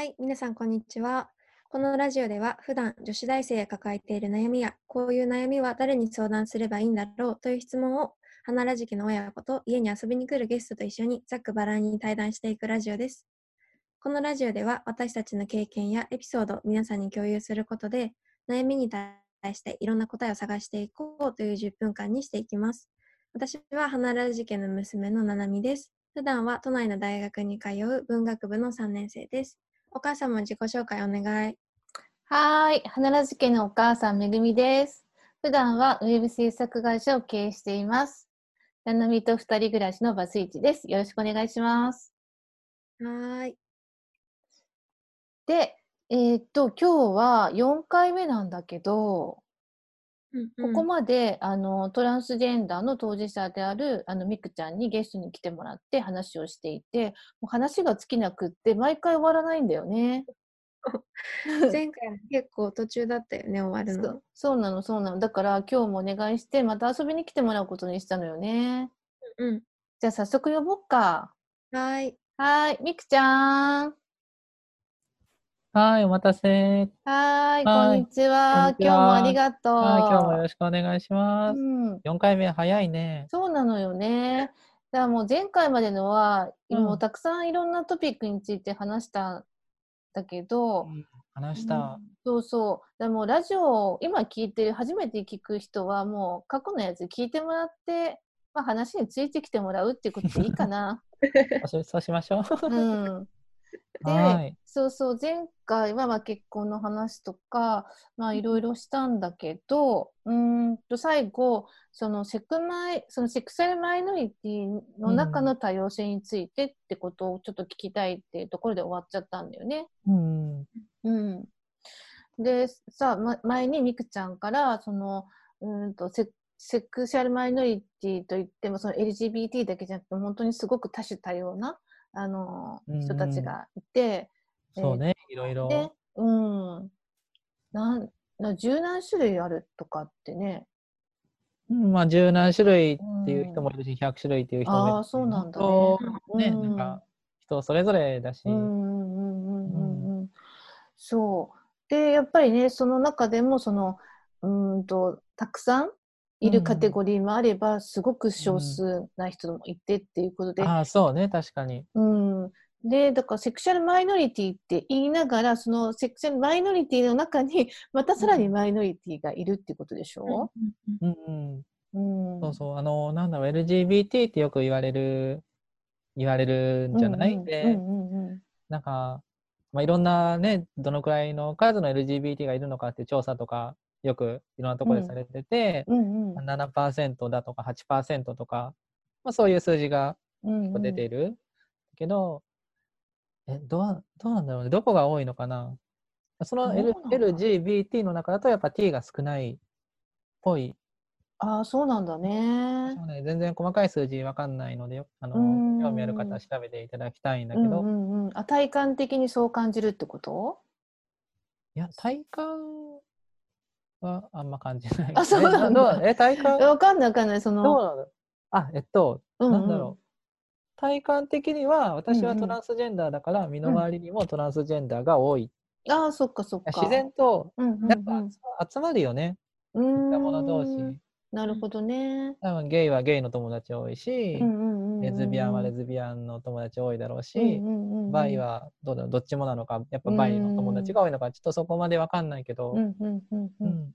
はい、皆さんこんにちは。このラジオでは普段女子大生が抱えている悩みやこういう悩みは誰に相談すればいいんだろうという質問を花ラジ家の親子と家に遊びに来るゲストと一緒にざっくばらんに対談していくラジオです。このラジオでは私たちの経験やエピソードを皆さんに共有することで悩みに対していろんな答えを探していこうという10分間にしていきます。私は花ラジ家の娘のななみです。普段は都内の大学に通う文学部の3年生です。お母様自己紹介お願い。はーい、花ラジ家のお母さんめぐみです。普段はウェブ制作会社を経営しています。ななみと二人暮らしのバスイチです。よろしくお願いします。はーい。で、えーっと、今日は4回目なんだけど、うんここまであのトランスジェンダーの当事者であるあのミクちゃんにゲストに来てもらって話をしていて、もう話が尽きなくって毎回終わらないんだよね。前回も結構途中だったよね、終わるのそう。なの、そうなの。だから今日もお願いして、また遊びに来てもらうことにしたのよね。うん。じゃあ早速呼ぼっか。はーい。はーい、みくちゃん。はい、お待たせ。はーい、こんにちは。今日もありがとう。はい、今日もよろしくお願いします。うん、4回目早いね。そうなのよね。だからもう前回までのは、うんもうたくさんいろんなトピックについて話したんだけど、話した。そうそう。でもラジオを今聞いてる、初めて聞く人はもう過去のやつ聞いてもらって、まあ、話についてきてもらうっていうことでいいかな。そうしそうしましょう。うん。ではい。そうそう前回はまあ結婚の話とかまあいろいろしたんだけどうーんと最後そのセクマイそのセクシャルマイノリティの中の多様性についてってことをちょっと聞きたいっていうところで終わっちゃったんだよね。うん。うん、でさ、ま、前にみくちゃんからそのうーんとセセクシャルマイノリティといってもその LGBT だけじゃなくて本当にすごく多種多様なあのうん人たちがいて。そうね、いろいろ。で、うん。なん、な十何種類あるとかってね。うんまあ、十何種類っていう人もいるし、100種類っていう人もいるし。ああ、そうなんだね。ね、うんなんか、人それぞれだし。うんうんうんうんうんうん。そう。で、やっぱりね、その中でも、その、うーんと、たくさんいるカテゴリーもあれば、すごく少数な人もいてっていうことで、ああ、そうね、確かに。うん。で、だからセクシャルマイノリティって言いながら、そのセクシャルマイノリティの中に、またさらにマイノリティがいるっていうことでしょ、うんうん。うん。そうそう、あの、なんだろう、LGBT ってよく言われる、言われるんじゃない、うんうんで、うんうんうん。なんか、まあ、いろんなね、どのくらいの数の LGBT がいるのかって調査とか、よくいろんなところでされてて、うんうん7%だとか8%とか、まあ、そういう数字がうんうん出ている。けど、え、どう、どうなんだろうね。どこが多いのかな。その、L LGBT の中だとやっぱ T が少ないっぽい。ああ、そうなんだね。そうね、全然細かい数字わかんないので、よあのうん興味ある方は調べていただきたいんだうんけど、うんうん。あ、体感的にそう感じるってこと？いや、体感はあんま感じない。あそうなんだえ体感？わかんないわかんない。その、どうなの？あ、えっと、うんうんなんだろう。体感的には、私はうんうんトランスジェンダーだから、身の回りにもトランスジェンダーが多い。ああ、そっかそっか。自然と、うんうんうん、やっぱ集まるよね。うーん若者同士。なるほどね。多分ゲイはゲイの友達多いし、うんうんうんうんレズビアンはレズビアンの友達多いだろうし、うんうんうんうん。バイはどうだろうどっちもなのか、やっぱバイの友達が多いのか、ちょっとそこまでわかんないけど、うんうんうんううんん。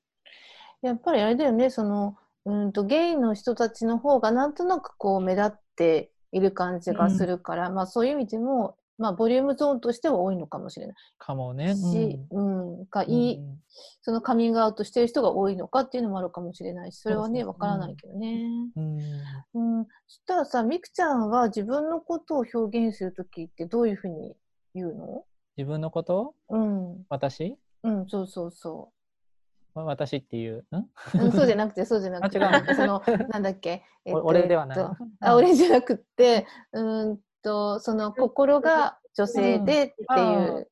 やっぱりあれだよね、その、うんとゲイの人たちの方がなんとなくこう目立っている感じがするから、まあそういう意味でも、まあボリュームゾーンとしては多いのかもしれない。かもね。し、うん、かうんいい、うんそのカミングアウトしてる人が多いのかっていうのもあるかもしれない。し、それはね、わからないけどね。うん。うん、そしたらさ、みくちゃんは自分のことを表現するときってどういうふうに言うの？自分のこと？うん、私？うん、そうそうそわ私っていう？ん？う。うん、そうじゃなくて、そうじゃなくて、あ違うその、なんだっけ、えっとお俺ではない。えっとあ、俺じゃなくって、うーんと、その心が女性でっていう、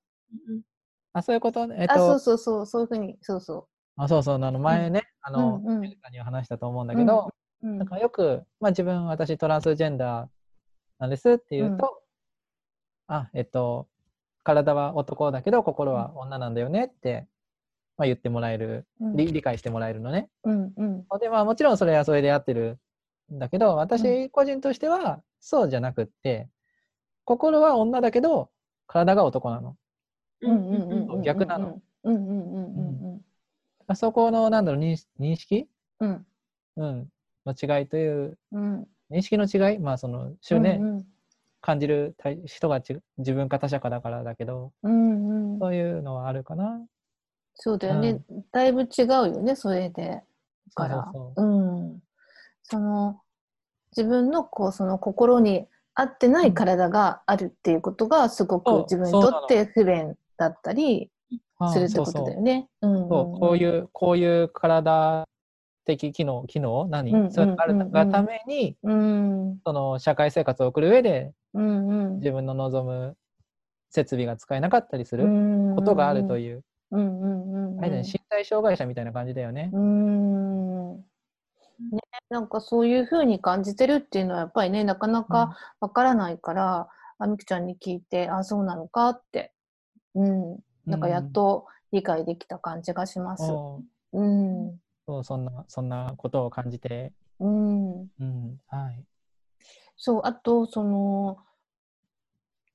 あ、そういうことね。えっあ、そうと、そうそう、そういうふうに、そうそあそうそう、あの前ね、あの、うんうん。には話したと思うんだけど、う。うん。なんかよく、まあ自分、私トランスジェンダーなんですって言うと、あ、えっと、体は男だけど心は女なんだよねって、まあ、言ってもらえる、うん。理理解してもらえるのね。うんうん。でまあもちろんそれはそれで合ってるんだけど私個人としてはそうじゃなくって心は女だけど体が男なの。うんうんうん。うん逆なの。うんうんうんうんあそこのなんだろう認識認識、うん。うん、の違いといううん。認識の違い？まあその週ね、うん感じる対人がち自分か他者かだからだけど。うんうん。そういうのはあるかな。そうだよね、だいぶ違うよねそれで。そうから。その自分のこうその心に合ってない体があるっていうことがすごく自分にとって不便だったりするってことだよね。こういうこういう体的機能機能？何、うんそれがあるうんうん。うんがためにうん。その社会生活を送る上でうんうん。自分の望む設備が使えなかったりするうん。ことがあるという、うんうんうんうん。身体障害者みたいな感じだよね。うんね、なんかそういうふうに感じてるっていうのはやっぱりねなかなかわからないから、あみくちゃんに聞いてあそうなのかって、うん、なんかやっと理解できた感じがします。おううん。そうそんなそんなことを感じて、うん、うん。はい。そうあとその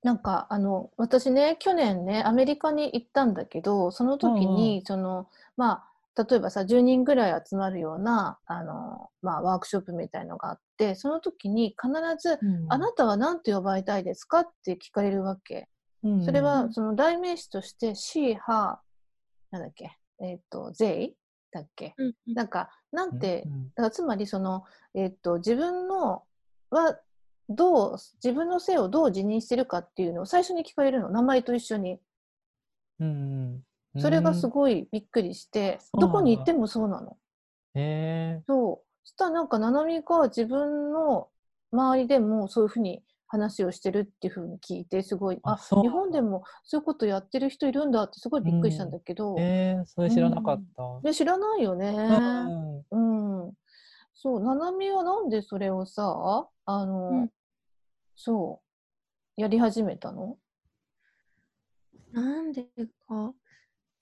なんかあの私ね去年ねアメリカに行ったんだけどその時に、そのまあ例えばさ10人ぐらい集まるようなあの、まあ、ワークショップみたいのがあってその時に必ず「あなたは何て呼ばれたいですか?」って聞かれるわけ。それはその代名詞として「she」「her」なんだっけえっ、と「they」だっけ。うんなんかなんてうんだからつまりその、えっと自分のはどう自分の性をどう自認してるかっていうのを最初に聞かれるの。名前と一緒に。うんうん、それがすい。ごいびっくりして、どこに行ってもそうなの。へえそう。そしたらなんかななみが自分の周りでもそういうふうに話をしてるっていうふうに聞いてすごいあそう。日本でもそういうことやってる人いるんだってすごいびっくりしたんだけど、えー、それ知らなかった。で知らないよね、うん。うん、そう、ななみはなんでそれをさ、あの、うん。そう、やり始めたの？なんでか、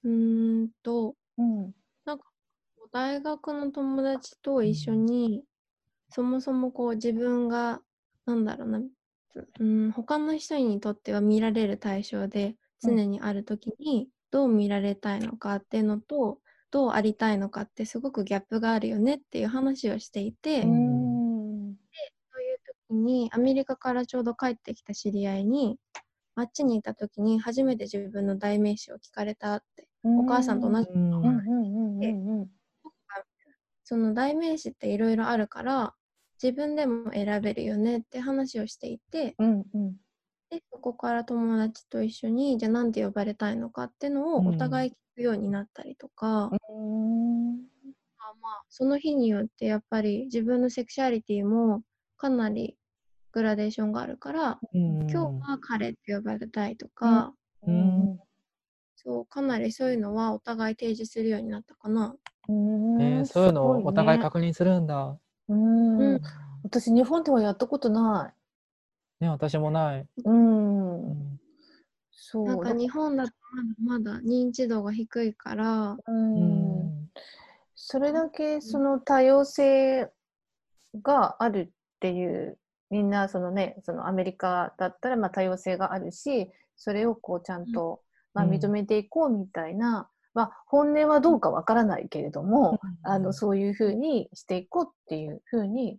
うーんと、うん。大学の友達と一緒に、そもそもこう自分が、なんだろうな、うん、他の人にとっては見られる対象でうん。常にあるときに、どう見られたいのかっていうのと、どうありたいのかってすごくギャップがあるよねっていう話をしていて、うそうんいう時にアメリカからちょうど帰ってきた知り合いに、あっちにいた時に初めて自分の代名詞を聞かれたって、お母さんと同じうんうんうんうん。うんうん。その代名詞っていろいろあるから自分でも選べるよねって話をしていてうんうん。でそこから友達と一緒にじゃあ何て呼ばれたいのかってのをうん。お互い聞くようになったりとか、うん。まあまあその日によってやっぱり自分のセクシャリティもかなりグラデーションがあるから、うん。今日は彼って呼ばれたいとか、うんそうかなりそういうのはお互い提示するようになったかな。うんえーそういうのをお互いす確認するんだ。ねうんうん私、日本ではやったことなね、私もない。い。うん。うんそう。なんか日本だとまだまだ認知度が低いから、うんうんそれだけその多様性があるっていうみんなそのねそのアメリカだったらまあ多様性があるしそれをこうちゃんと、まあ、うん。認めていこうみたいな、まあ、本音はどうかわからないけれども、あのそういうふうにしていこうっていうふうに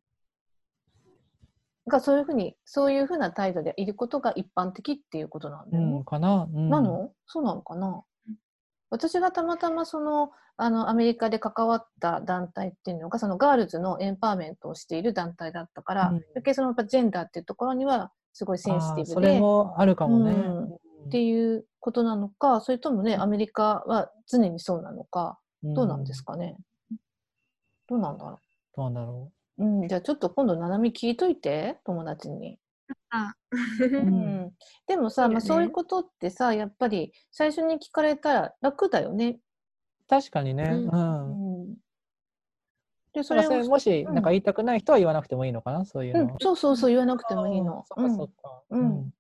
がそういうふうにそういうふうな態度でいることが一般的っていうことなんだよね。うん、かな、うん。なの？そうなのかな？私がたまたまそのあのアメリカで関わった団体っていうのがそのガールズのエンパワーメントをしている団体だったから、うん。余計そのやっぱジェンダーっていうところにはすごいセンシティブでもあるかもね。うん。うん。っていうことなのかそれともねアメリカは常にそうなのかどうなんですかね、どうなんだろどうなんだろう、うん、じゃあちょっと今度ななみ聞いといて友達に。あう。ううんん、でもさ、まあ、そういうことってさやっぱり最初に聞かれたら楽だよね。確かにね。ううん。うん、でそそれもし、うんなんか言いたくない人は言わなくてもいいのかな、そういうの。うん、そうそうそう言わなくてもいいの。そっかそっか。うんうん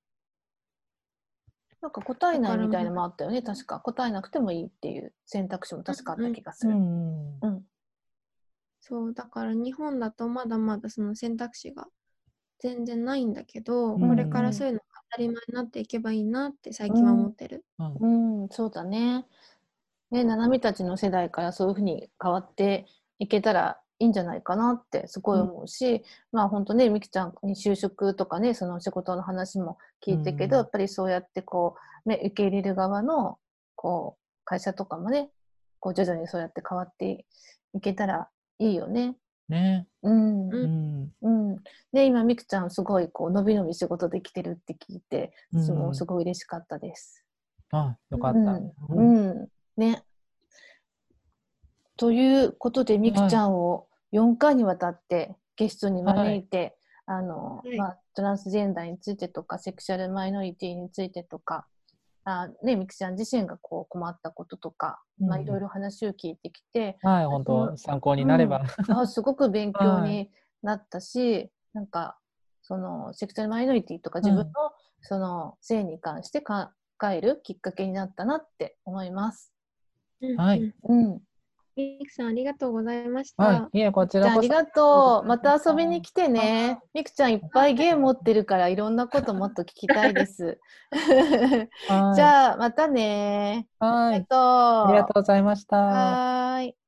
なんか答えないみたいなのもあったよね、確か。答えなくてもいいっていう選択肢も確かあった気がする。うんうん。そう、だから日本だとまだまだその選択肢が全然ないんだけど、うんこれからそういうのが当たり前になっていけばいいなって最近は思ってる。うんうん、そうだね。ね、ななみたちの世代からそういうふうに変わっていけたらいいんじゃないかなってすごい思うし、まあ本当ね、みきちゃんに就職とかね、その仕事の話も聞いてけど、うんやっぱりそうやってこう、ね、受け入れる側の、こう、会社とかもね、こう徐々にそうやって変わっていけたらいいよね。ね。うん。ううん。うん。で、今、みくちゃんすごいこう、のびのび仕事できてるって聞いて、私もすごい嬉しかったです。あ、よかった。うんうんうん。ね。ということで、みくちゃんを4回にわたってゲストに招いて、あの、はい。まあ、トランスジェンダーについてとか、セクシャルマイノリティについてとか、あね、みくちゃん自身がこう困ったこととか、まあ、うん。いろいろ話を聞いてきて、はい、本当参考になれば。あすごく勉強はになったし、なんかそのセクシャルマイノリティとか自分のその性に関して考えるきっかけになったなって思います。はい。うんうん、ミクさんありがとうございました。はい、いえ、こちらあありがとう。また遊びに来てね。みくちゃんいっぱいゲーム持ってるからいろんなこともっと聞きたいです。はい じゃあまたね。はい。ありがとう。ありがとうございました。はーい